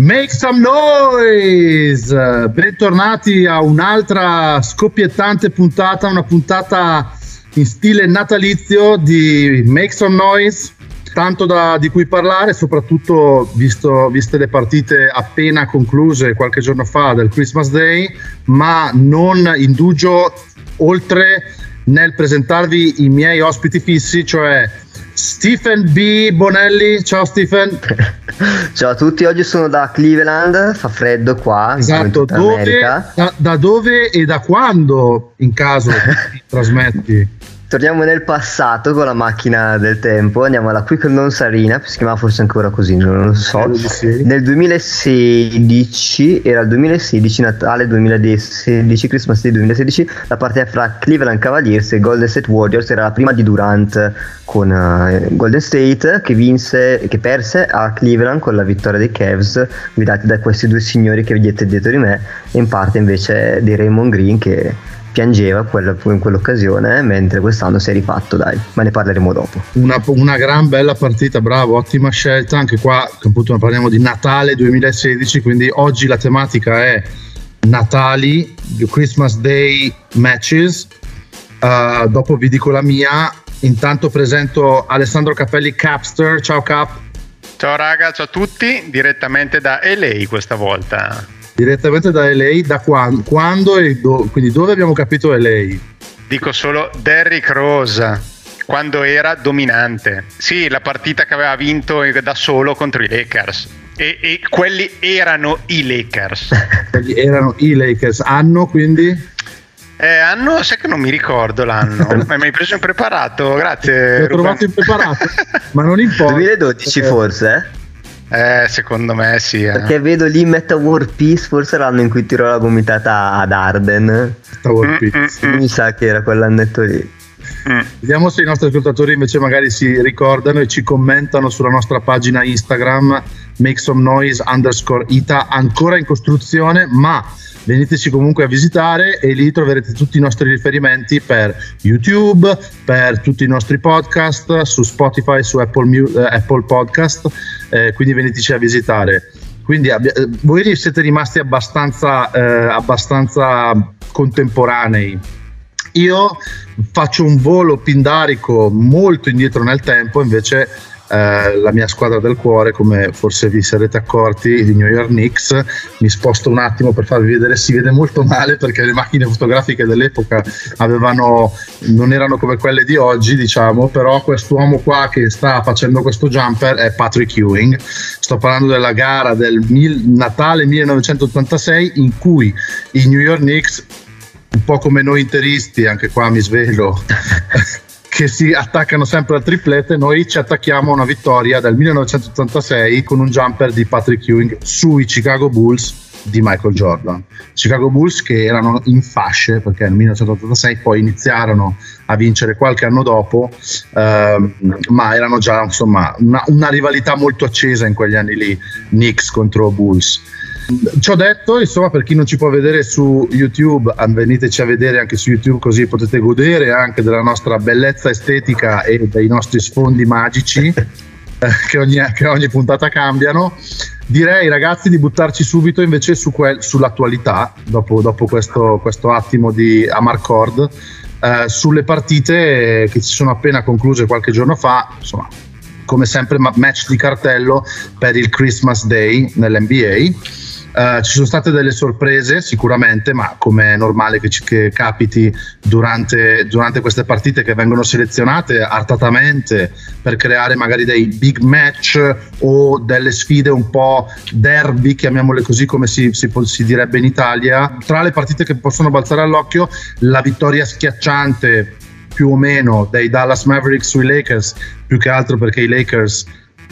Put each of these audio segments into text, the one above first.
Make some noise! Bentornati a un'altra scoppiettante puntata, una puntata in stile natalizio di Make some noise. Tanto da, di cui parlare, soprattutto visto, viste le partite appena concluse qualche giorno fa del Christmas Day, ma non indugio oltre nel presentarvi i miei ospiti fissi, cioè Stephen B. Bonelli. Ciao Stephen. Ciao a tutti, oggi sono da Cleveland, fa freddo qua. Esatto, dove, da, da, dove e da quando in caso trasmetti? Torniamo nel passato con la macchina del tempo, andiamo alla Quick Non Sarina, si chiamava forse ancora così, non lo so. Nel 2016, era il 2016, Natale 2016, Christmas Day 2016, la partita fra Cleveland Cavaliers e Golden State Warriors era la prima di Durant con uh, Golden State che vinse, che perse a Cleveland con la vittoria dei Cavs, guidati da questi due signori che vedete dietro di me, e in parte invece di Raymond Green che piangeva in quell'occasione, mentre quest'anno si è rifatto, dai, ma ne parleremo dopo. Una, una gran bella partita, bravo, ottima scelta, anche qua appunto parliamo di Natale 2016, quindi oggi la tematica è Natali, Christmas Day matches, uh, dopo vi dico la mia, intanto presento Alessandro Cappelli Capster, ciao Cap. Ciao raga, ciao a tutti, direttamente da LA questa volta direttamente da LA, da quando, quando e do, quindi dove abbiamo capito LA? Dico solo Derrick Rose, quando era dominante. Sì, la partita che aveva vinto da solo contro i Lakers. E, e quelli erano i Lakers. quelli erano i Lakers. Anno quindi? Eh, anno, sai che non mi ricordo l'anno, ma mi hai preso impreparato, grazie. Ti ho trovato impreparato, ma non importa. 2012 forse, eh? Eh, secondo me sì. Eh. Perché vedo lì Meta War Peace, forse l'anno in cui tirò la gomitata ad Arden. Meta War mm, Peace. Mm, mm, Mi sa che era quell'annetto lì. Mm. Vediamo se i nostri ascoltatori invece magari si ricordano e ci commentano sulla nostra pagina Instagram make some noise underscore ita ancora in costruzione ma veniteci comunque a visitare e lì troverete tutti i nostri riferimenti per YouTube, per tutti i nostri podcast, su Spotify, su Apple, uh, Apple Podcast, eh, quindi veniteci a visitare. Quindi abbia, eh, voi siete rimasti abbastanza, eh, abbastanza contemporanei. Io faccio un volo pindarico molto indietro nel tempo, invece eh, la mia squadra del cuore, come forse vi sarete accorti, i New York Knicks. Mi sposto un attimo per farvi vedere, si vede molto male perché le macchine fotografiche dell'epoca avevano, non erano come quelle di oggi, diciamo, però quest'uomo qua che sta facendo questo jumper è Patrick Ewing. Sto parlando della gara del mil- Natale 1986 in cui i New York Knicks un po' come noi interisti, anche qua mi svelo, che si attaccano sempre al triplete, noi ci attacchiamo a una vittoria del 1986 con un jumper di Patrick Ewing sui Chicago Bulls di Michael Jordan. Chicago Bulls che erano in fasce perché nel 1986 poi iniziarono a vincere qualche anno dopo, ehm, ma erano già insomma una, una rivalità molto accesa in quegli anni lì, Knicks contro Bulls. Ciò detto, insomma, per chi non ci può vedere su YouTube, veniteci a vedere anche su YouTube così potete godere anche della nostra bellezza estetica e dei nostri sfondi magici eh, che, ogni, che, ogni, puntata cambiano. Direi ragazzi di buttarci subito invece su quel, sull'attualità, dopo, dopo questo, questo, attimo di Amarcord, eh, sulle partite che si sono appena concluse qualche giorno fa, insomma, come sempre match di cartello per il Christmas Day nell'NBA Uh, ci sono state delle sorprese sicuramente, ma come è normale che, ci, che capiti durante, durante, queste partite che vengono selezionate artatamente per creare magari dei big match o delle sfide un po' derby, chiamiamole così come si, si, si direbbe in Italia. Tra le partite che possono balzare all'occhio, la vittoria schiacciante più o meno dei Dallas Mavericks sui Lakers, più che altro perché i Lakers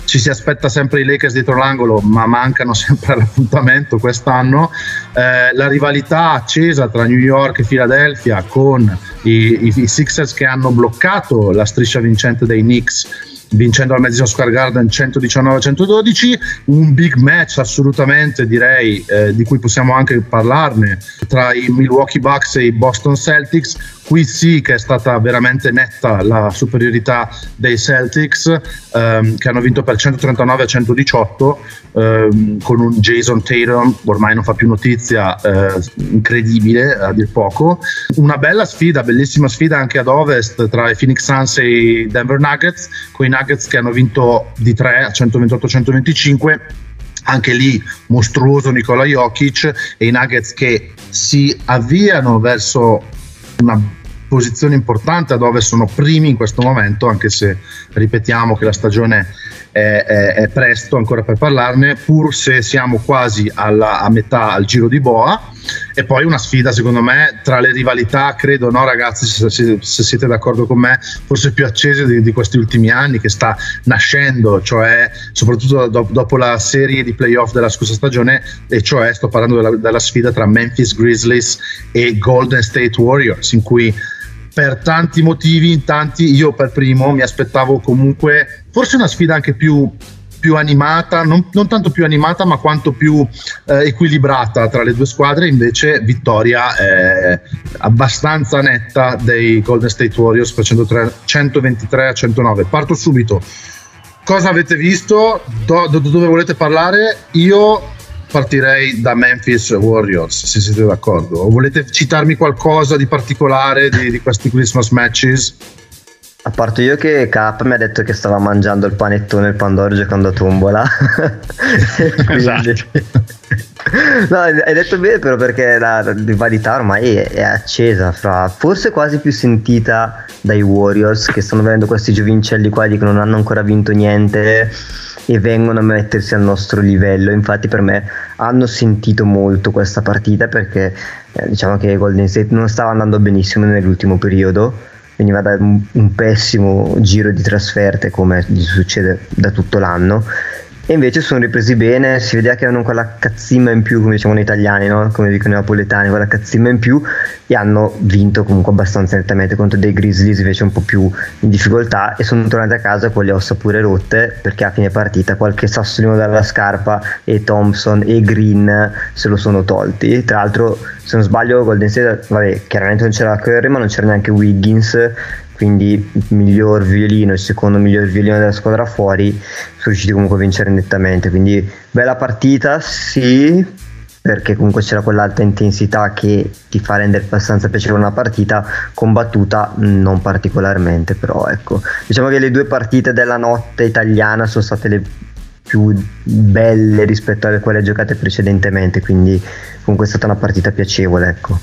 ci si aspetta sempre i Lakers dietro l'angolo, ma mancano sempre all'appuntamento quest'anno. Eh, la rivalità accesa tra New York e Philadelphia con i, i, i, Sixers che hanno bloccato la striscia vincente dei Knicks vincendo al Madison Square Garden 119-112, un big match assolutamente direi eh, di cui possiamo anche parlarne tra i Milwaukee Bucks e i Boston Celtics. Qui sì che è stata veramente netta la superiorità dei Celtics ehm, che hanno vinto per 139 a 118 ehm, con un Jason Tatum ormai non fa più notizia eh, incredibile a dir poco. Una bella sfida bellissima sfida anche ad ovest tra i Phoenix Suns e i Denver Nuggets con i Nuggets che hanno vinto di 3 a 128 125 anche lì mostruoso Nicola Jokic e i Nuggets che si avviano verso una posizione importante dove sono primi in questo momento, anche se ripetiamo che la stagione è, è, è presto ancora per parlarne, pur se siamo quasi alla, a metà al giro di Boa. E poi una sfida, secondo me, tra le rivalità, credo, no, ragazzi, se, se, siete d'accordo con me, forse più accese di, di, questi ultimi anni, che sta nascendo, cioè soprattutto do, dopo la serie di playoff della scorsa stagione, e cioè sto parlando della, della sfida tra Memphis Grizzlies e Golden State Warriors, in cui per tanti motivi, in tanti, io per primo mi aspettavo comunque forse una sfida anche più, più animata, non, non, tanto più animata ma quanto più eh, equilibrata tra le due squadre, invece vittoria eh, abbastanza netta dei Golden State Warriors facendo 123 a 109. Parto subito. Cosa avete visto? Do, do, dove volete parlare? Io partirei da Memphis Warriors, se siete d'accordo. Volete citarmi qualcosa di particolare di, di questi Christmas matches? A parte io che K mi ha detto che stava mangiando il panettone e il pandoro giocando a tombola. esatto. no, hai detto bene però perché la, la rivalità ormai è, è, accesa fra forse quasi più sentita dai Warriors che stanno vedendo questi giovincelli qua che non hanno ancora vinto niente e vengono a mettersi al nostro livello. Infatti per me hanno sentito molto questa partita perché eh, diciamo che Golden State non stava andando benissimo nell'ultimo periodo, veniva da un, un pessimo giro di trasferte come gli succede da tutto l'anno e invece sono ripresi bene, si vedeva che avevano quella cazzimma in più, come diciamo noi italiani, no? come dicono i napoletani, quella cazzimma in più e hanno vinto comunque abbastanza nettamente contro dei Grizzlies invece un po' più in difficoltà e sono tornati a casa con le ossa pure rotte perché a fine partita qualche sassolino dalla scarpa e Thompson e Green se lo sono tolti. Tra l'altro se non sbaglio Golden State, vabbè chiaramente non c'era Curry ma non c'era neanche Wiggins quindi il miglior violino, il secondo miglior violino della squadra fuori, sono riusciti comunque a vincere nettamente. Quindi bella partita, sì, perché comunque c'era quell'alta intensità che ti fa rendere abbastanza piacevole una partita, combattuta non particolarmente, però ecco, diciamo che le due partite della notte italiana sono state le più belle rispetto alle quelle giocate precedentemente, quindi comunque è stata una partita piacevole, ecco.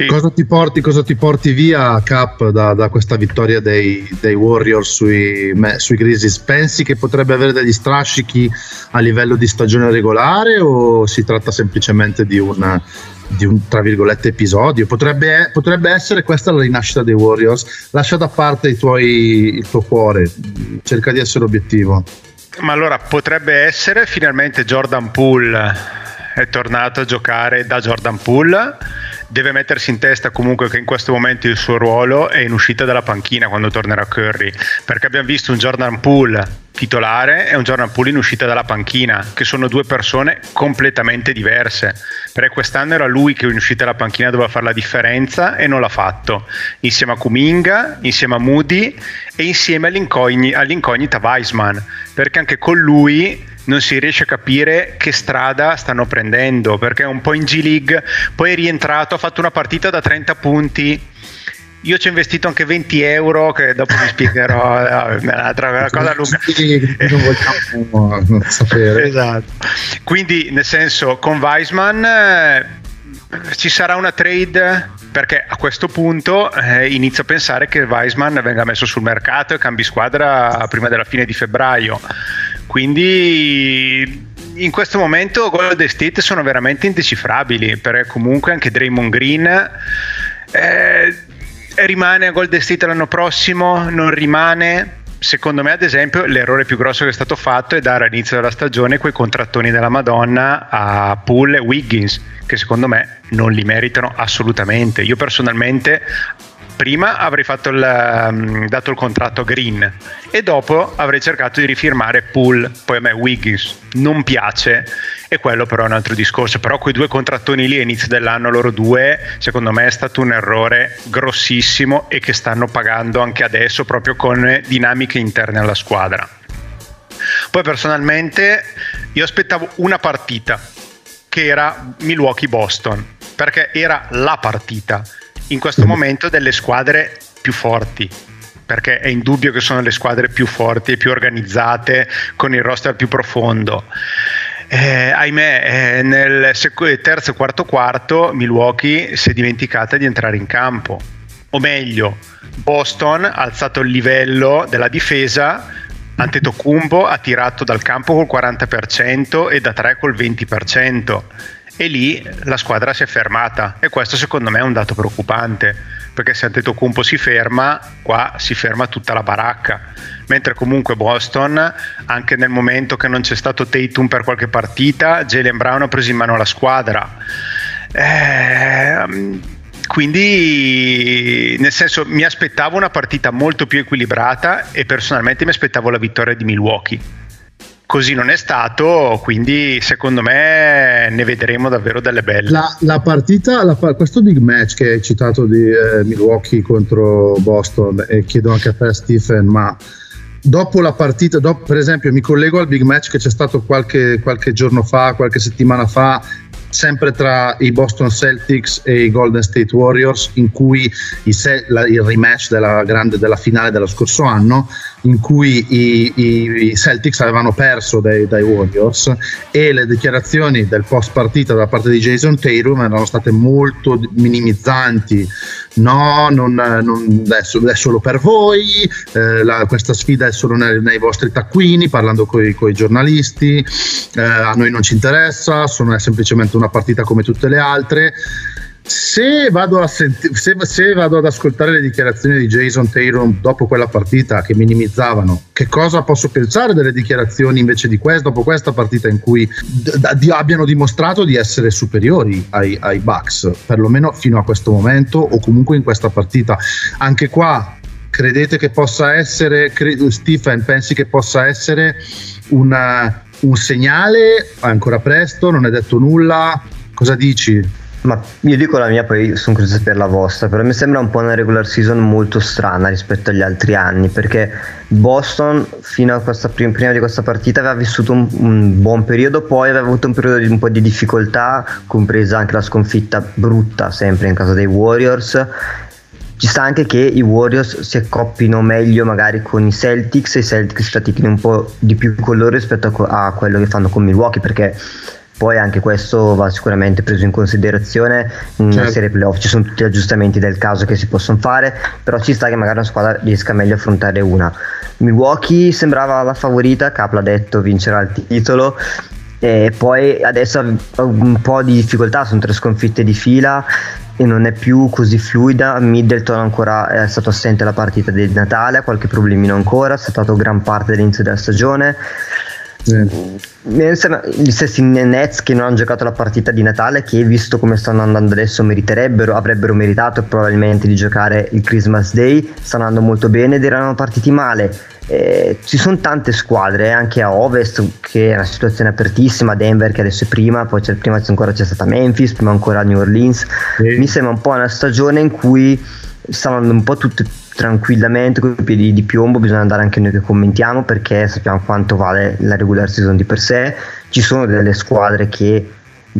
Sì. Cosa, ti porti, cosa, ti porti, via, Cap, da, da questa vittoria dei, dei Warriors sui, sui, Grizzlies? Pensi che potrebbe avere degli strascichi a livello di stagione regolare o si tratta semplicemente di un, di un tra virgolette episodio? Potrebbe, potrebbe, essere questa la rinascita dei Warriors? Lascia da parte tuoi, il tuo cuore, cerca di essere obiettivo. Ma allora potrebbe essere finalmente Jordan Poole è tornato a giocare da Jordan Poole deve mettersi in testa comunque che in questo momento il suo ruolo è in uscita dalla panchina quando tornerà Curry, perché abbiamo visto un Jordan Poole titolare e un Jordan Poole in uscita dalla panchina, che sono due persone completamente diverse. Perché quest'anno era lui che in uscita dalla panchina doveva fare la differenza e non l'ha fatto, insieme a Kuminga, insieme a Moody e insieme all'incognita Weisman, perché anche con lui non si riesce a capire che strada stanno prendendo, perché è un po' in G League, poi è rientrato, ha fatto una partita da 30 punti. Io ci ho investito anche 20 euro che dopo vi spiegherò eh, un'altra una cosa lunga. non vogliamo sapere. Esatto. Quindi nel senso con Weisman eh, ci sarà una trade perché a questo punto eh, inizio a pensare che Weisman venga messo sul mercato e cambi squadra prima della fine di febbraio quindi in questo momento Golden State sono veramente indecifrabili, perché comunque anche Draymond Green eh, rimane a Golden State l'anno prossimo, non rimane. Secondo me, ad esempio, l'errore più grosso che è stato fatto è dare all'inizio della stagione quei contrattoni della Madonna a Poole e Wiggins, che secondo me non li meritano assolutamente. Io personalmente prima avrei il, um, dato il contratto a Green e dopo avrei cercato di rifirmare Pool, poi a me Wiggins non piace e quello però è un altro discorso, però quei due contrattoni lì a inizio dell'anno loro due secondo me è stato un errore grossissimo e che stanno pagando anche adesso proprio con dinamiche interne alla squadra. Poi personalmente io aspettavo una partita che era Milwaukee-Boston perché era la partita. In questo momento delle squadre più forti perché è indubbio che sono le squadre più forti e più organizzate con il roster più profondo. Eh, ahimè, eh, nel sec- terzo e quarto quarto Milwaukee si è dimenticata di entrare in campo, o meglio, Boston ha alzato il livello della difesa, Antetokounmpo ha tirato dal campo col 40% e da 3 col 20% e lì la squadra si è fermata. E questo secondo me è un dato preoccupante perché se Antetokounmpo si ferma qua si ferma tutta la baracca. Mentre comunque Boston anche nel momento che non c'è stato Tatum per qualche partita Jalen Brown ha preso in mano la squadra. Eh, quindi nel senso mi aspettavo una partita molto più equilibrata e personalmente mi aspettavo la vittoria di Milwaukee Così non è stato, quindi secondo me ne vedremo davvero delle belle. La, la partita, la, questo big match che hai citato di eh, Milwaukee contro Boston, e chiedo anche a te Stephen, ma dopo la partita, dopo, per esempio mi collego al big match che c'è stato qualche, qualche giorno fa, qualche settimana fa sempre tra i Boston Celtics e i Golden State Warriors, in cui i, la, il rematch della, grande, della finale dello scorso anno, in cui i, i, i Celtics avevano perso dai, dai, Warriors e le dichiarazioni del post partita da parte di Jason Tatum erano state molto minimizzanti no, non, non, è solo per voi, eh, la, questa sfida è solo nei, nei vostri taccuini, parlando con i giornalisti, eh, a noi non ci interessa, sono, è semplicemente una partita come tutte le altre. Se vado, senti- se, se vado, ad ascoltare le dichiarazioni di Jason Tatum dopo quella partita che minimizzavano, che cosa posso pensare delle dichiarazioni invece di questa, dopo questa partita in cui d- d- abbiano dimostrato di essere superiori ai, ai Bucks, perlomeno fino a questo momento o comunque in questa partita? Anche qua credete che possa essere, cre- Stephen, pensi che possa essere una, un segnale? Ancora presto, non è detto nulla? Cosa dici? Ma io dico la mia, poi sono curioso per la vostra, però mi sembra un po' una regular season molto strana rispetto agli altri anni, perché Boston fino a questa, prima di questa partita aveva vissuto un, un, buon periodo, poi aveva avuto un periodo di un po' di difficoltà, compresa anche la sconfitta brutta sempre in casa dei Warriors. Ci sta anche che i Warriors si accoppino meglio magari con i Celtics e i Celtics fatichino un po' di più con loro rispetto a quello che fanno con Milwaukee, perché poi anche questo va sicuramente preso in considerazione in certo. serie playoff, ci sono tutti gli aggiustamenti del caso che si possono fare, però ci sta che magari una squadra riesca meglio a affrontare una. Milwaukee sembrava la favorita, Cap l'ha detto, vincerà il titolo. E poi adesso ha un po' di difficoltà, sono tre sconfitte di fila e non è più così fluida. Middleton ancora è stato assente alla partita di Natale, ha qualche problemino ancora, è stato gran parte dell'inizio della stagione. Eh. Gli stessi Nets che non hanno giocato la partita di Natale, che visto come stanno andando adesso, meriterebbero, avrebbero meritato probabilmente di giocare il Christmas Day. Stanno andando molto bene ed erano partiti male. Eh, ci sono tante squadre anche a ovest che è una situazione apertissima Denver che adesso è prima poi c'è, prima ancora c'è stata Memphis prima ancora New Orleans sì. mi sembra un po' una stagione in cui stanno andando un po' tutte tranquillamente con i piedi di piombo bisogna andare anche noi che commentiamo perché sappiamo quanto vale la regular season di per sé. Ci sono delle squadre che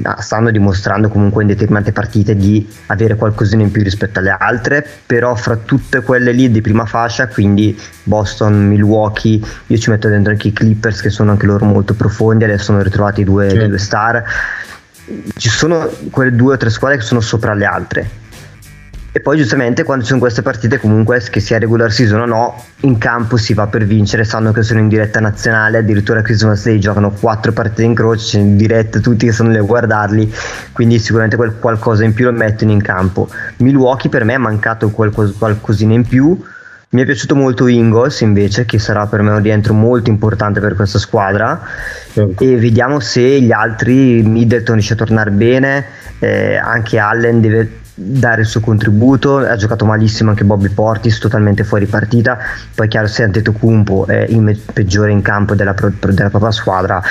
ah, stanno dimostrando comunque in determinate partite di avere qualcosina in più rispetto alle altre però fra tutte quelle lì di prima fascia quindi Boston, Milwaukee io ci metto dentro anche i Clippers che sono anche loro molto profondi adesso sono ritrovati due, certo. due star. Ci sono quelle due o tre squadre che sono sopra le altre e poi giustamente quando ci sono queste partite comunque che sia regular season o no, in campo si va per vincere, sanno che sono in diretta nazionale, addirittura Christmas Day giocano quattro partite in croce, in diretta tutti che sono lì a guardarli, quindi sicuramente quel qualcosa in più lo mettono in campo. Milwaukee per me è mancato qualcos- qualcosina in più, mi è piaciuto molto Ingles invece, che sarà per me un rientro molto importante per questa squadra. Certo. E vediamo se gli altri, Middleton riesce a tornare bene, eh, anche Allen deve dare il suo contributo, ha giocato malissimo anche Bobby Portis, totalmente fuori partita, poi chiaro se Antetokounmpo è il me- peggiore in campo della, pro- della, propria squadra,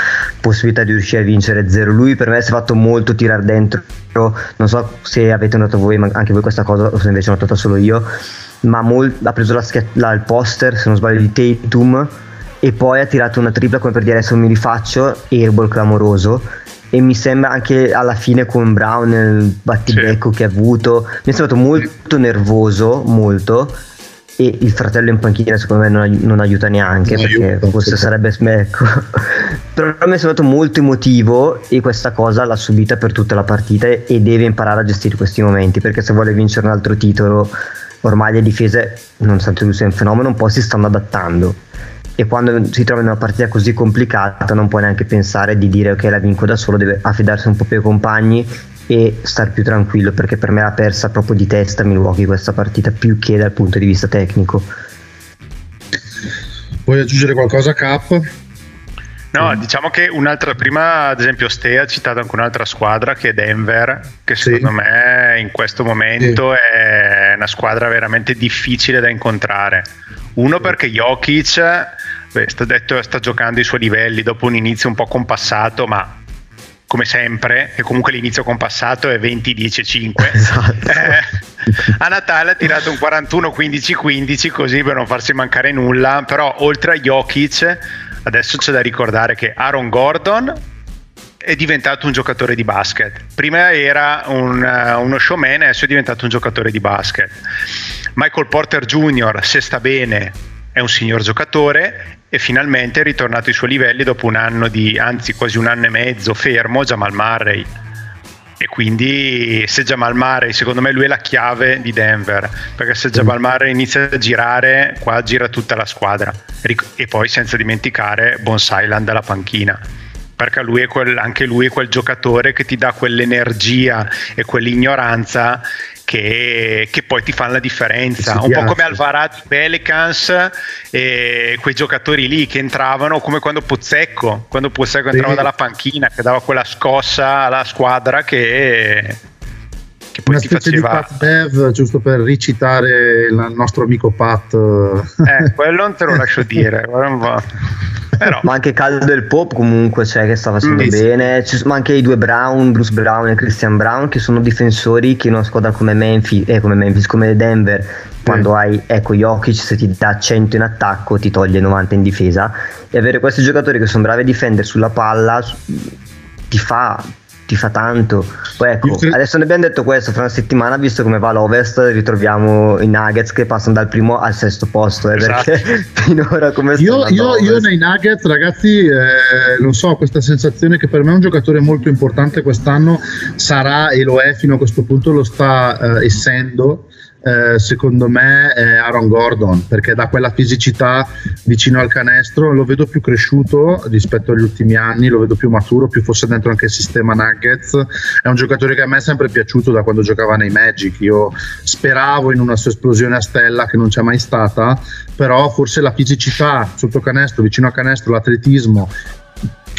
possibilità di riuscire a vincere zero. Lui per me si è fatto molto tirare dentro, non so se avete notato voi, ma anche voi questa cosa, o se invece ho notato solo io, ma mol- ha preso la sch- la, il poster, se non sbaglio, di Tatum e poi ha tirato una tripla come per dire adesso mi rifaccio, airball clamoroso e mi sembra anche alla fine con Brown il battibecco sì. che ha avuto mi è sembrato molto nervoso molto e il fratello in panchina secondo me non, non aiuta neanche non perché aiuta, forse sì. sarebbe ecco. però mi è sembrato molto emotivo e questa cosa l'ha subita per tutta la partita e deve imparare a gestire questi momenti perché se vuole vincere un altro titolo ormai le difese nonostante lui sia un fenomeno un po' si stanno adattando e quando si trova in una partita così complicata non può neanche pensare di dire ok la vinco da solo, deve affidarsi un po' più ai compagni e star più tranquillo perché per me l'ha persa proprio di testa Milwaukee questa partita più che dal punto di vista tecnico. Vuoi aggiungere qualcosa Cap? No, diciamo che un'altra, prima ad esempio Ste ha citato anche un'altra squadra che è Denver, che secondo sì. me in questo momento sì. è una squadra veramente difficile da incontrare. Uno perché Jokic sta, detto, sta giocando i suoi livelli dopo un inizio un po' compassato, ma come sempre, e comunque l'inizio compassato è 20-10-5. Esatto. Eh, a Natale ha tirato un 41-15-15 così per non farsi mancare nulla, però oltre a Jokic adesso c'è da ricordare che Aaron Gordon è diventato un giocatore di basket. Prima era un, uh, uno showman, adesso è diventato un giocatore di basket. Michael Porter Jr., se sta bene, è un signor giocatore e finalmente è ritornato ai suoi livelli dopo un anno di, anzi quasi un anno e mezzo fermo, Jamal Murray. E quindi se Jamal Murray, secondo me lui è la chiave di Denver, perché se Jamal Murray inizia a girare, qua gira tutta la squadra. E poi senza dimenticare Bones Island alla panchina perché lui quel, anche lui è quel giocatore che ti dà quell'energia e quell'ignoranza che, che poi ti fanno la differenza. Un po' come Alvarado Pelicans e quei giocatori lì che entravano come quando Pozzecco, quando Pozzecco entrava dalla panchina, che dava quella scossa alla squadra che poi una specie faceva... di Pat Dev giusto per ricitare il nostro amico Pat. Eh, quello non te lo lascio dire Però. ma anche Caldo del Pop comunque cioè, che sta facendo mm, bene. Sì. ma anche i due Brown Bruce Brown e Christian Brown che sono difensori che in una squadra come Memphis, eh, come, Memphis come Denver quando hai ecco Jokic se ti dà 100 in attacco ti toglie 90 in difesa. E avere questi giocatori che sono bravi a difendere sulla palla ti fa ti fa tanto. Poi ecco, adesso ne abbiamo detto questo, fra una settimana, visto come va l'Ovest, ritroviamo i Nuggets che passano dal primo al sesto posto. Eh, esatto. Perché finora come io, io, io, nei Nuggets, ragazzi, eh, non so, questa sensazione che per me è un giocatore molto importante quest'anno sarà e lo è fino a questo punto, lo sta eh, essendo eh, secondo me è Aaron Gordon perché da quella fisicità vicino al canestro lo vedo più cresciuto rispetto agli ultimi anni, lo vedo più maturo, più forse dentro anche il sistema Nuggets. È un giocatore che a me è sempre piaciuto da quando giocava nei Magic. Io speravo in una sua esplosione a stella che non c'è mai stata, però forse la fisicità sotto canestro, vicino al canestro, l'atletismo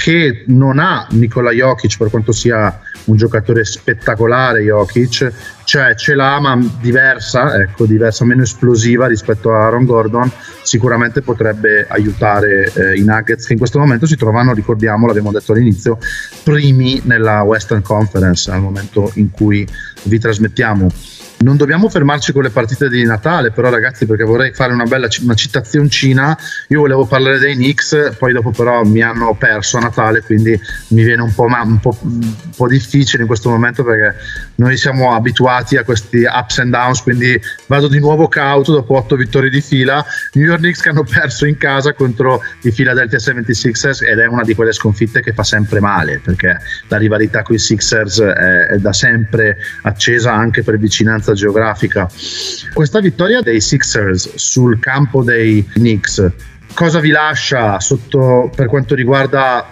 che non ha Nikola Jokic per quanto sia un giocatore spettacolare Jokic, cioè ce l'ha ma diversa, ecco, diversa, meno esplosiva rispetto a Aaron Gordon, sicuramente potrebbe aiutare eh, i Nuggets che in questo momento si trovano, ricordiamo, l'abbiamo detto all'inizio, primi nella Western Conference al momento in cui vi trasmettiamo non dobbiamo fermarci con le partite di Natale, però ragazzi, perché vorrei fare una bella una citazioncina. Io volevo parlare dei Knicks, poi dopo però mi hanno perso a Natale, quindi mi viene un po', un po', un po difficile in questo momento perché noi siamo abituati a questi ups and downs, quindi vado di nuovo cauto dopo otto vittorie di fila. New York Knicks che hanno perso in casa contro i Philadelphia 76ers ed è una di quelle sconfitte che fa sempre male perché la rivalità con i Sixers è, è da sempre accesa anche per vicinanza distanza geografica. Questa vittoria dei Sixers sul campo dei Knicks, cosa vi lascia sotto per quanto riguarda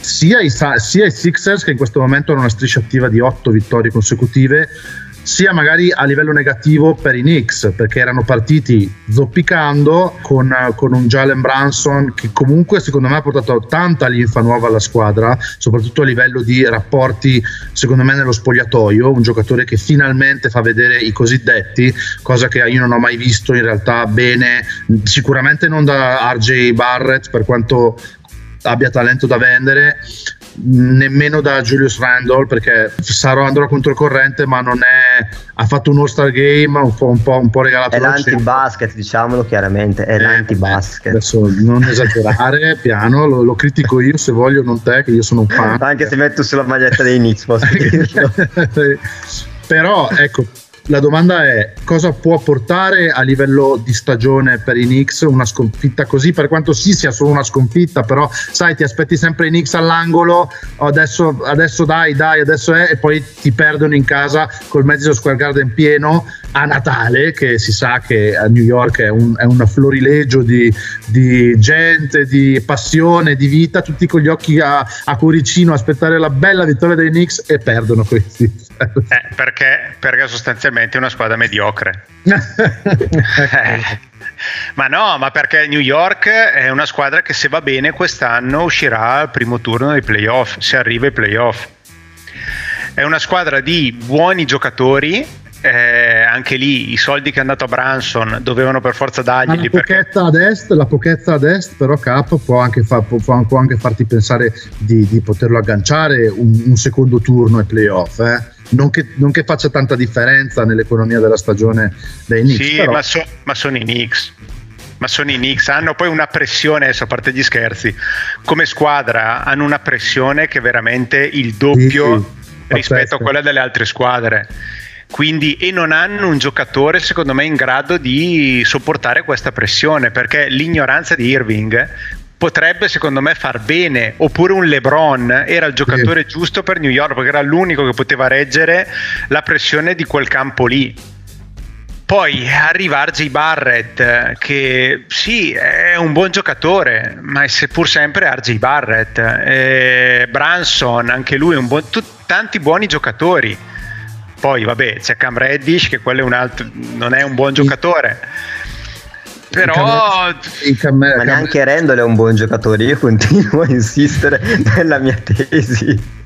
sia i, sia i Sixers che in questo momento hanno una striscia attiva di otto vittorie consecutive, sia magari a livello negativo per i Knicks, perché erano partiti zoppicando con, con un Jalen Branson che comunque secondo me ha portato tanta linfa nuova alla squadra, soprattutto a livello di rapporti, secondo me nello spogliatoio, un giocatore che finalmente fa vedere i cosiddetti, cosa che io non ho mai visto in realtà bene, sicuramente non da RJ Barrett per quanto abbia talento da vendere nemmeno da Julius Randall perché sarò andrò controcorrente ma non è ha fatto un all-star game un po', un po', un po regalato è l'anti-basket diciamolo chiaramente è eh, l'anti-basket. adesso non esagerare piano lo, lo, critico io se voglio non te che io sono un fan. Anche se metto sulla maglietta dei Knicks però ecco la domanda è cosa può portare a livello di stagione per i Knicks una sconfitta così, per quanto sì sia solo una sconfitta, però sai ti aspetti sempre i Knicks all'angolo, adesso, adesso dai, dai, adesso è, e poi ti perdono in casa col Madison Square Garden pieno a Natale, che si sa che a New York è un, è un florilegio di, di, gente, di passione, di vita, tutti con gli occhi a, a cuoricino aspettare la bella vittoria dei Knicks e perdono questi. Eh, perché, perché sostanzialmente è una squadra mediocre. eh. Ma no, ma perché New York è una squadra che se va bene quest'anno uscirà al primo turno dei playoff, se arriva ai playoff. È una squadra di buoni giocatori eh, anche lì i soldi che è andato a Branson dovevano per forza dargli. La pochezza perché... ad est, la pochezza ad est, però Cap può anche, fa, può, può anche farti pensare di, di, poterlo agganciare un, un secondo turno ai playoff. Eh. Non che, non che, faccia tanta differenza nell'economia della stagione dei Knicks. Sì, però... ma, so, ma sono i Knicks ma sono i Knicks, hanno poi una pressione, adesso a parte gli scherzi, come squadra hanno una pressione che è veramente il doppio sì, sì, rispetto a quella delle altre squadre. Quindi, e non hanno un giocatore secondo me in grado di sopportare questa pressione perché l'ignoranza di Irving potrebbe secondo me far bene. Oppure un LeBron era il giocatore sì. giusto per New York perché era l'unico che poteva reggere la pressione di quel campo lì. Poi arriva RJ Barrett che sì è un buon giocatore ma è seppur sempre RJ Barrett. Eh, Branson anche lui un buon, t- tanti buoni giocatori. Poi vabbè c'è Cam Reddish che quello è un altro, non è un buon giocatore. Però ma neanche Randall è un buon giocatore, io continuo a insistere nella mia tesi.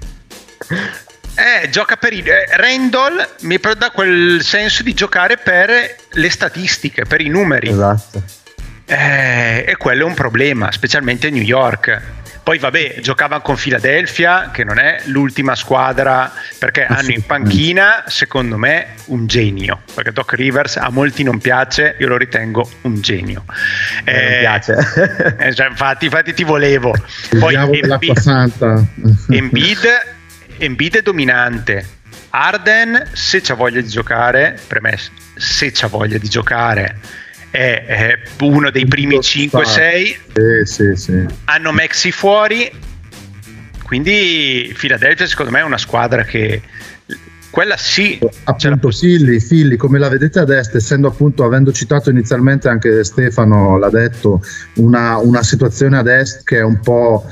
Eh, gioca per i eh, Randall mi dà quel senso di giocare per le statistiche, per i numeri. Esatto. Eh, e quello è un problema, specialmente a New York poi vabbè, giocava con Philadelphia, che non è l'ultima squadra, perché hanno in panchina, secondo me, un genio. Perché Doc Rivers a molti non piace, io lo ritengo un genio. Eh, eh, non piace. eh, cioè, infatti, infatti ti volevo. Poi Embiid, Embiid, Embiid è dominante. Arden, se c'ha voglia di giocare, premesso, se c'ha voglia di giocare è, è uno dei primi 5-6. Sì, sì, sì. Hanno Maxi fuori, quindi Philadelphia secondo me è una squadra che quella sì. Appunto, Philly, Philly, come la vedete ad est, essendo appunto, avendo citato inizialmente anche Stefano, l'ha detto, una, una situazione ad est che è un po'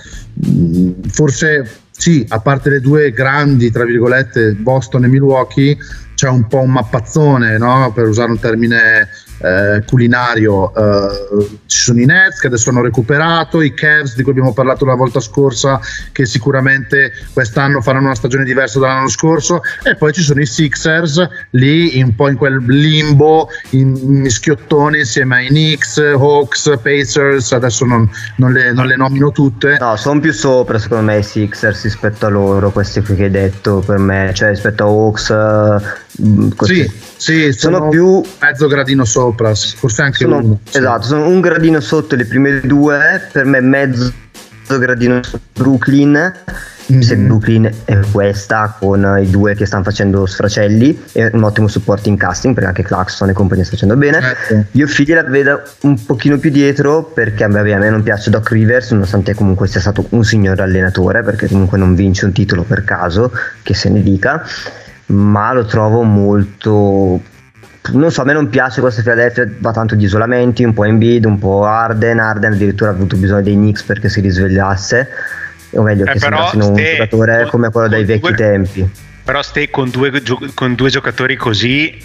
forse sì, a parte le due grandi, tra virgolette, Boston e Milwaukee, c'è un po' un mappazzone, no? per usare un termine eh, culinario. Eh, ci sono i Nets che adesso hanno recuperato, i Cavs di cui abbiamo parlato la volta scorsa, che sicuramente quest'anno faranno una stagione diversa dall'anno scorso, e poi ci sono i Sixers lì un po' in quel limbo, in, in schiottoni insieme ai Knicks, Hawks, Pacers. Adesso non, non, le, non le nomino tutte. No, sono più sopra secondo me i Sixers rispetto a loro, questi qui che hai detto per me, cioè rispetto a Hawks così. Sì, sì, sono, sono più mezzo gradino sopra, forse anche sono, uno. Esatto, sono un gradino sotto le prime due, per me mezzo gradino sotto Brooklyn. Mm-hmm. Se Brooklyn è questa con i due che stanno facendo sfracelli e un ottimo supporto in casting perché anche Clarkson e compagnia sta facendo bene. Certo. Io Figli la vedo un pochino più dietro perché a me, a me non piace Doc Rivers nonostante comunque sia stato un signor allenatore perché comunque non vince un titolo per caso che se ne dica ma lo trovo molto non so, a me non piace questa Philadelphia, va tanto di isolamenti, un po' Embiid, un po' Arden, Arden addirittura ha avuto bisogno dei Knicks perché si risvegliasse, o meglio eh che sembrasse un giocatore come quello dei vecchi due, tempi. Però stai con due, con due giocatori così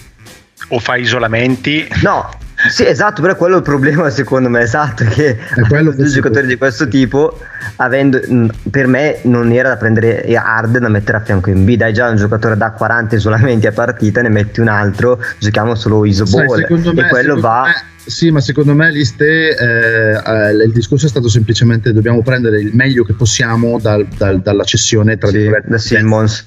o fai isolamenti? No, sì, esatto, però quello è il problema secondo me, esatto, che due giocatori di questo tipo, avendo, per me non era da prendere Arden da mettere a fianco in B, dai già un giocatore da 40 isolamenti a partita, ne metti un altro, giochiamo solo isoball. e quello va... Me sì, ma secondo me Liste, eh, eh, il discorso è stato semplicemente dobbiamo prendere il meglio che possiamo dal, dal, dalla cessione tra sì, da Simmons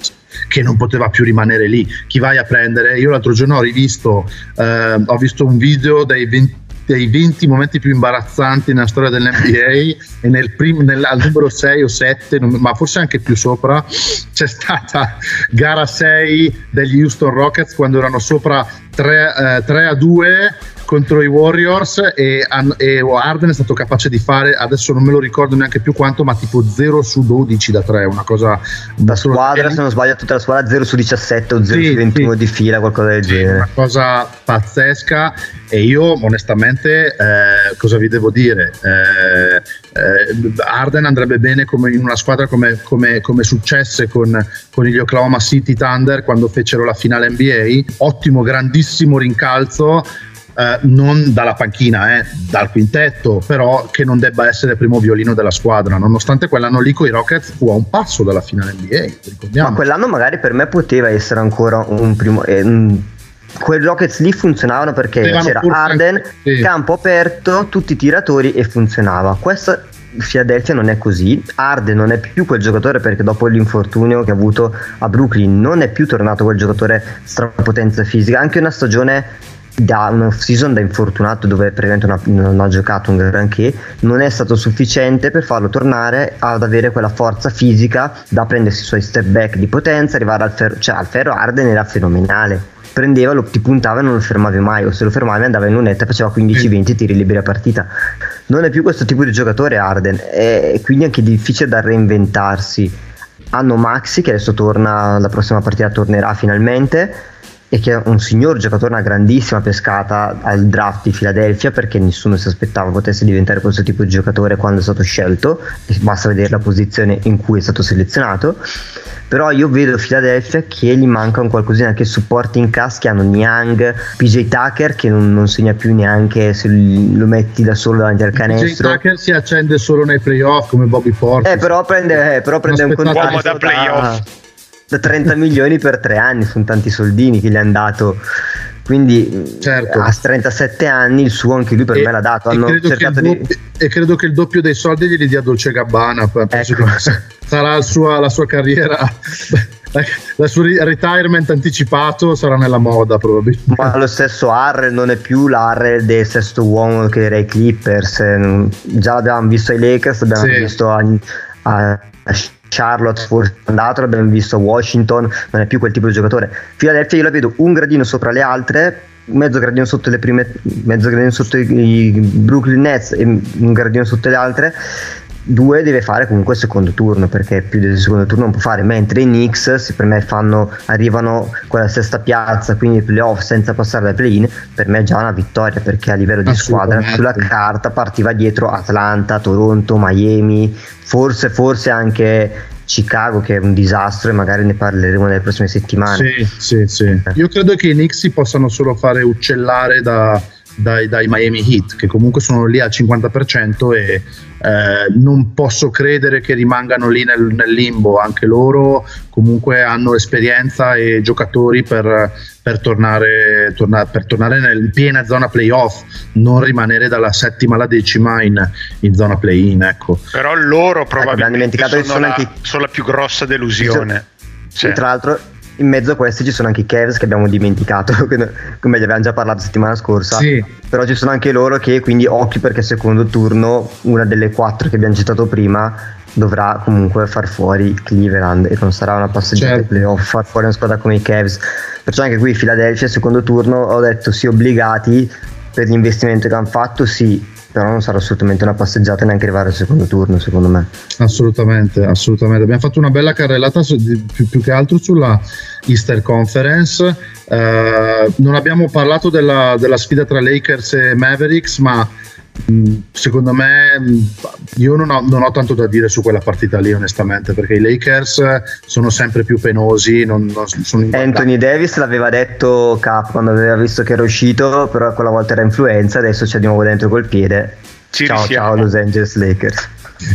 che non poteva più rimanere lì. Chi vai a prendere? Io l'altro giorno ho rivisto, eh, ho visto un video dei 20 dei 20 momenti più imbarazzanti nella storia dell'NBA e nel prim, nel, al numero 6 o 7, ma forse anche più sopra, c'è stata gara 6 degli Houston Rockets quando erano sopra 3, eh, 3 a 2 contro i Warriors e, e Arden è stato capace di fare, adesso non me lo ricordo neanche più quanto, ma tipo 0 su 12 da 3, una cosa... Da squadra, se non sbaglio, tutta la squadra 0 su 17 o 0 sì, su 21 sì. di fila, qualcosa del sì, genere. Una cosa pazzesca e io onestamente eh, cosa vi devo dire? Eh, eh, Arden andrebbe bene come in una squadra come, come, come successe con, con gli Oklahoma City Thunder quando fecero la finale NBA, ottimo, grandissimo rincalzo eh, non dalla panchina, eh, dal quintetto, però che non debba essere primo violino della squadra, nonostante quell'anno lì con i Rockets fu a un passo dalla finale NBA. Ma quell'anno magari per me poteva essere ancora un primo... Eh, un quei Rockets lì funzionavano perché Avevano c'era Arden, sì. campo aperto, tutti i tiratori e funzionava. Questa Philadelphia non è così. Arden non è più quel giocatore perché dopo l'infortunio che ha avuto a Brooklyn non è più tornato quel giocatore strapotenza fisica. Anche una stagione da un off season da infortunato dove praticamente non ha, non ha, giocato un granché non è stato sufficiente per farlo tornare ad avere quella forza fisica da prendersi i suoi step back di potenza arrivare al ferro cioè al ferro Arden era fenomenale. Prendeva lo, ti puntava e non lo fermavi mai o se lo fermavi andava in lunetta e faceva 15-20 tiri liberi a partita. Non è più questo tipo di giocatore Arden è quindi anche difficile da reinventarsi. Hanno Maxi che adesso torna la prossima partita tornerà finalmente e che è un signor giocatore, una grandissima pescata al draft di Philadelphia perché nessuno si aspettava potesse diventare questo tipo di giocatore quando è stato scelto, basta vedere la posizione in cui è stato selezionato. Però io vedo Philadelphia che gli manca un qualcosina anche supporting cast che hanno Niang, PJ Tucker che non, non, segna più neanche se lo metti da solo davanti al canestro. PJ Tucker si accende solo nei playoff come Bobby Portis. Eh, però prende, eh, però prende un contratto da playoff. Da, da 30 milioni per tre anni, sono tanti soldini che gli hanno dato. Quindi certo. a 37 anni il suo anche lui per e, me l'ha dato. Hanno e, credo doppio, di... e credo che il doppio dei soldi glieli dia Dolce Gabbana. Ecco. Sarà sua, la sua carriera. La suo retirement anticipato sarà nella moda probabilmente. Ma lo stesso Harrell non è più l'Harrell del sesto uomo che era i Clippers. Già l'abbiamo visto ai Lakers, l'abbiamo sì. visto a, a, a Charlotte forse è andato, l'abbiamo visto Washington, non è più quel tipo di giocatore. Philadelphia io la vedo un gradino sopra le altre, mezzo gradino sotto le prime, mezzo gradino sotto i Brooklyn Nets e un gradino sotto le altre due deve fare comunque il secondo turno perché più del secondo turno non può fare mentre i Knicks se per me fanno, arrivano con la sesta piazza quindi i playoff senza passare dai play-in per me è già una vittoria perché a livello di squadra sulla carta partiva dietro Atlanta, Toronto, Miami forse, forse anche Chicago che è un disastro e magari ne parleremo nelle prossime settimane sì, sì, sì. io credo che i Knicks si possano solo fare uccellare da dai, dai, Miami Heat, che comunque sono lì al 50% e eh, non posso credere che rimangano lì nel, nel, limbo, anche loro comunque hanno esperienza e giocatori per, per, tornare, torna, per tornare nel piena zona playoff, non rimanere dalla settima alla decima in, in zona play-in. Ecco. Però loro ecco, probabilmente ecco, sono, sono, la, anche... sono, la, più grossa delusione. Cioè. Tra l'altro in mezzo a questi ci sono anche i Cavs che abbiamo dimenticato, come gli avevamo già parlato settimana scorsa. Sì. Però ci sono anche loro che quindi occhio perché secondo turno una delle quattro che abbiamo citato prima dovrà comunque far fuori Cleveland e non sarà una passeggiata certo. playoff far fuori una squadra come i Cavs. Perciò anche qui Philadelphia secondo turno ho detto sì obbligati per l'investimento che hanno fatto sì però non sarà assolutamente una passeggiata neanche arrivare al secondo turno secondo me. Assolutamente assolutamente. Abbiamo fatto una bella carrellata su, più, più, che altro sulla Easter Conference. Eh, non abbiamo parlato della, della, sfida tra Lakers e Mavericks ma secondo me io non ho, non ho, tanto da dire su quella partita lì onestamente perché i Lakers sono sempre più penosi non, non sono Anthony Davis l'aveva detto Cap quando aveva visto che era uscito però quella volta era influenza adesso c'è di nuovo dentro col piede. Ci ciao risiamo. ciao Los Angeles Lakers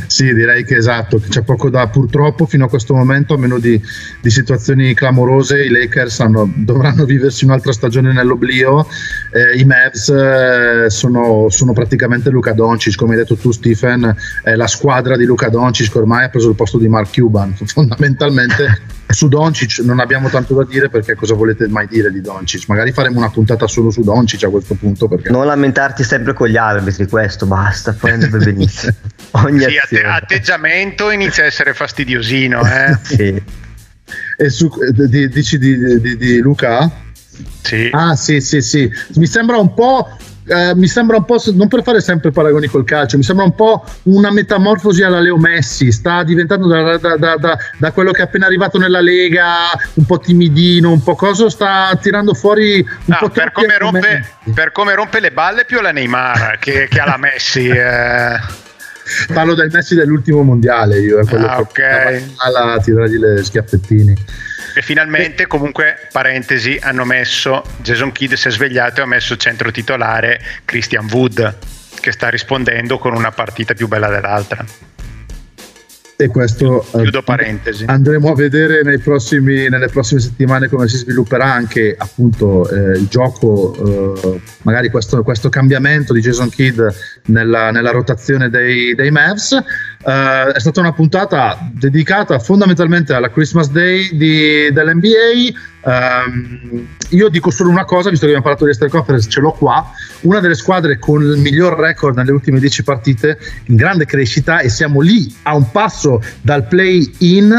sì, direi che esatto, c'è poco da purtroppo fino a questo momento, a meno di, di situazioni clamorose, i Lakers hanno, dovranno viversi un'altra stagione nell'oblio, eh, i Mavs eh, sono, sono, praticamente Luca Doncic, come hai detto tu Stephen, è la squadra di Luca Doncic che ormai ha preso il posto di Mark Cuban, fondamentalmente su Doncic non abbiamo tanto da dire perché cosa volete mai dire di Doncic? Magari faremo una puntata solo su Doncic a questo punto. Perché... Non lamentarti sempre con gli arbitri, questo basta, poi andrebbe benissimo. Ogni sì, atte- atteggiamento inizia a essere fastidiosino. Eh? sì. E su, di, dici di, di, di Luca? Sì. Ah, sì, sì, sì. Mi sembra un po' eh, mi sembra un po', non per fare sempre paragoni col calcio, mi sembra un po' una metamorfosi alla Leo Messi, sta diventando da, da, da, da, quello che è appena arrivato nella Lega, un po' timidino, un po' cosa, sta tirando fuori un no, po' per come, rompe, per come rompe le balle più alla Neymar che, che alla Messi. Eh. Parlo del Messi dell'ultimo mondiale, io, è quello ah, che okay. tirargli le schiaffettini. E finalmente, comunque, parentesi, hanno messo Jason Kidd si è svegliato e ha messo centro titolare Christian Wood, che sta rispondendo con una partita più bella dell'altra e questo chiudo parentesi andremo a vedere prossimi, nelle prossime settimane come si svilupperà anche appunto eh, il gioco eh, magari questo, questo, cambiamento di Jason Kidd nella, nella rotazione dei, dei Mavs Uh, è stata una puntata dedicata fondamentalmente alla Christmas Day di, dell'NBA. Um, io dico solo una cosa, visto che abbiamo parlato di Easter Conference, ce l'ho qua. Una delle squadre con il miglior record nelle ultime 10 partite, in grande crescita, e siamo lì a un passo dal play-in.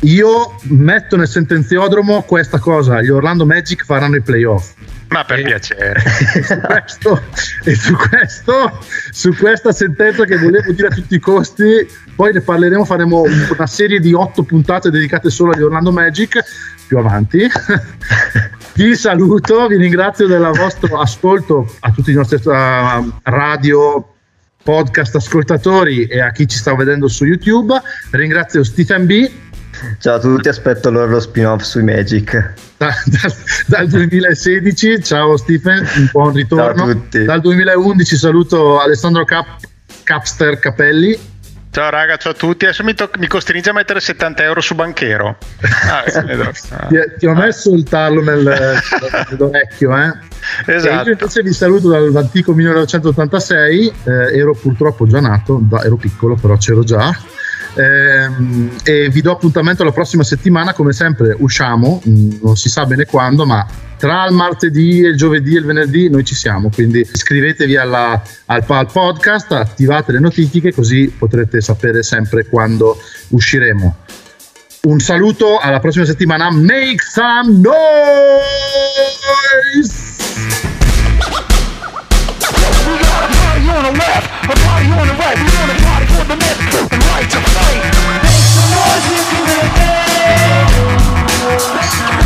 Io metto nel sentenziodromo questa cosa: gli Orlando Magic faranno i playoff. Ma per e, piacere. su questo, e su, questo, su questa sentenza che volevo dire a tutti i costi, poi ne parleremo, faremo una serie di otto puntate dedicate solo agli Orlando Magic più avanti. vi saluto, vi ringrazio del vostro ascolto a tutti i nostri uh, radio podcast ascoltatori e a chi ci sta vedendo su YouTube. Ringrazio Stephen B Ciao a tutti, aspetto lo spin-off sui Magic. Da, da, dal 2016, ciao Stephen, un buon ritorno. Ciao a tutti. Dal 2011 saluto Alessandro Cap, Capster Capelli. Ciao raga, ciao a tutti. Adesso mi, to- mi costringe a mettere 70 euro su banchero. Ah, ti, ti, ho messo il tarlo nel, nell'orecchio, eh? Esatto. io invece vi saluto dall'antico 1986, eh, ero purtroppo già nato, da, ero piccolo però c'ero già ehm, e vi do appuntamento la prossima settimana come sempre usciamo mm, non si sa bene quando ma tra il martedì il giovedì e il venerdì noi ci siamo quindi iscrivetevi alla, al, al podcast attivate le notifiche così potrete sapere sempre quando usciremo. Un saluto alla prossima settimana make some noise the myth and Make some noise you.